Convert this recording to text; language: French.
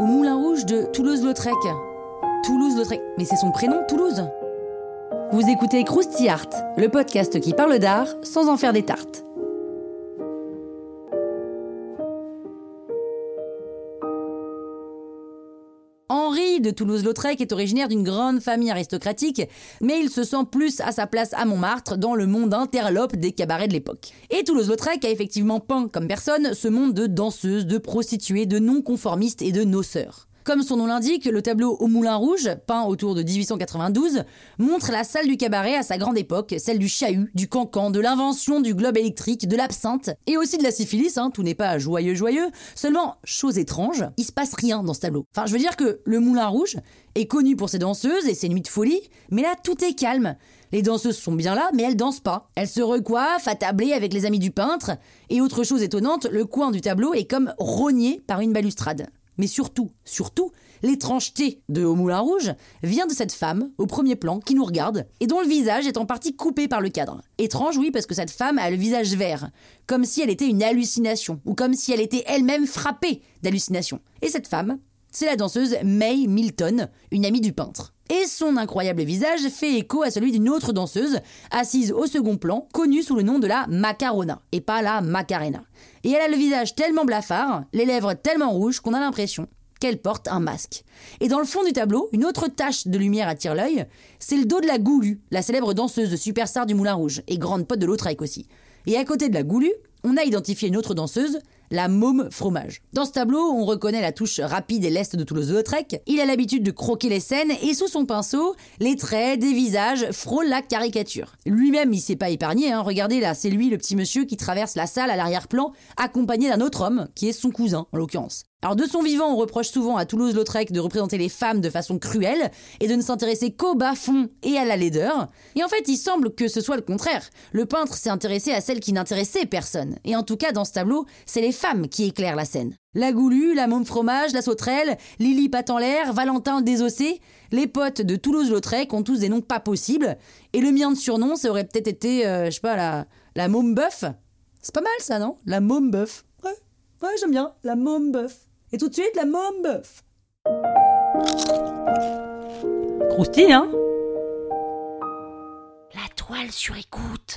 Au Moulin Rouge de Toulouse-Lautrec. Toulouse-Lautrec. Mais c'est son prénom, Toulouse Vous écoutez Krusty Art, le podcast qui parle d'art sans en faire des tartes. De Toulouse-Lautrec est originaire d'une grande famille aristocratique, mais il se sent plus à sa place à Montmartre dans le monde interlope des cabarets de l'époque. Et Toulouse-Lautrec a effectivement peint comme personne ce monde de danseuses, de prostituées, de non-conformistes et de noceurs. Comme son nom l'indique, le tableau au Moulin Rouge, peint autour de 1892, montre la salle du cabaret à sa grande époque, celle du chahut, du cancan, de l'invention du globe électrique, de l'absinthe, et aussi de la syphilis, hein, tout n'est pas joyeux joyeux, seulement, chose étrange, il se passe rien dans ce tableau. Enfin, je veux dire que le Moulin Rouge est connu pour ses danseuses et ses nuits de folie, mais là, tout est calme. Les danseuses sont bien là, mais elles dansent pas. Elles se recoiffent, attablées avec les amis du peintre, et autre chose étonnante, le coin du tableau est comme rogné par une balustrade. Mais surtout, surtout, l'étrangeté de Au Moulin Rouge vient de cette femme, au premier plan, qui nous regarde, et dont le visage est en partie coupé par le cadre. Étrange, oui, parce que cette femme a le visage vert, comme si elle était une hallucination, ou comme si elle était elle-même frappée d'hallucination. Et cette femme, c'est la danseuse May Milton, une amie du peintre. Et son incroyable visage fait écho à celui d'une autre danseuse, assise au second plan, connue sous le nom de la Macarona, et pas la Macarena. Et elle a le visage tellement blafard, les lèvres tellement rouges qu'on a l'impression qu'elle porte un masque. Et dans le fond du tableau, une autre tache de lumière attire l'œil, c'est le dos de la Goulue, la célèbre danseuse de superstar du Moulin Rouge, et grande pote de Lautrec aussi. Et à côté de la Goulue, on a identifié une autre danseuse, la môme fromage. Dans ce tableau, on reconnaît la touche rapide et leste de Toulouse-Lautrec. Il a l'habitude de croquer les scènes et sous son pinceau, les traits des visages frôlent la caricature. Lui-même, il s'est pas épargné. Hein. Regardez là, c'est lui le petit monsieur qui traverse la salle à l'arrière-plan, accompagné d'un autre homme, qui est son cousin en l'occurrence. Alors de son vivant, on reproche souvent à Toulouse-Lautrec de représenter les femmes de façon cruelle et de ne s'intéresser qu'au bas-fond et à la laideur. Et en fait, il semble que ce soit le contraire. Le peintre s'est intéressé à celles qui n'intéressaient personne. Et en tout cas, dans ce tableau, c'est les femmes qui éclairent la scène. La goulue, la môme fromage, la sauterelle, Lily l'air, Valentin désossé, les potes de Toulouse-Lautrec ont tous des noms pas possibles. Et le mien de surnom, ça aurait peut-être été, euh, je sais pas, la, la môme bœuf. C'est pas mal ça, non? La môme bœuf. Ouais, ouais, j'aime bien, la môme bœuf. Et tout de suite, la môme bœuf. Croustille, hein? La toile sur écoute.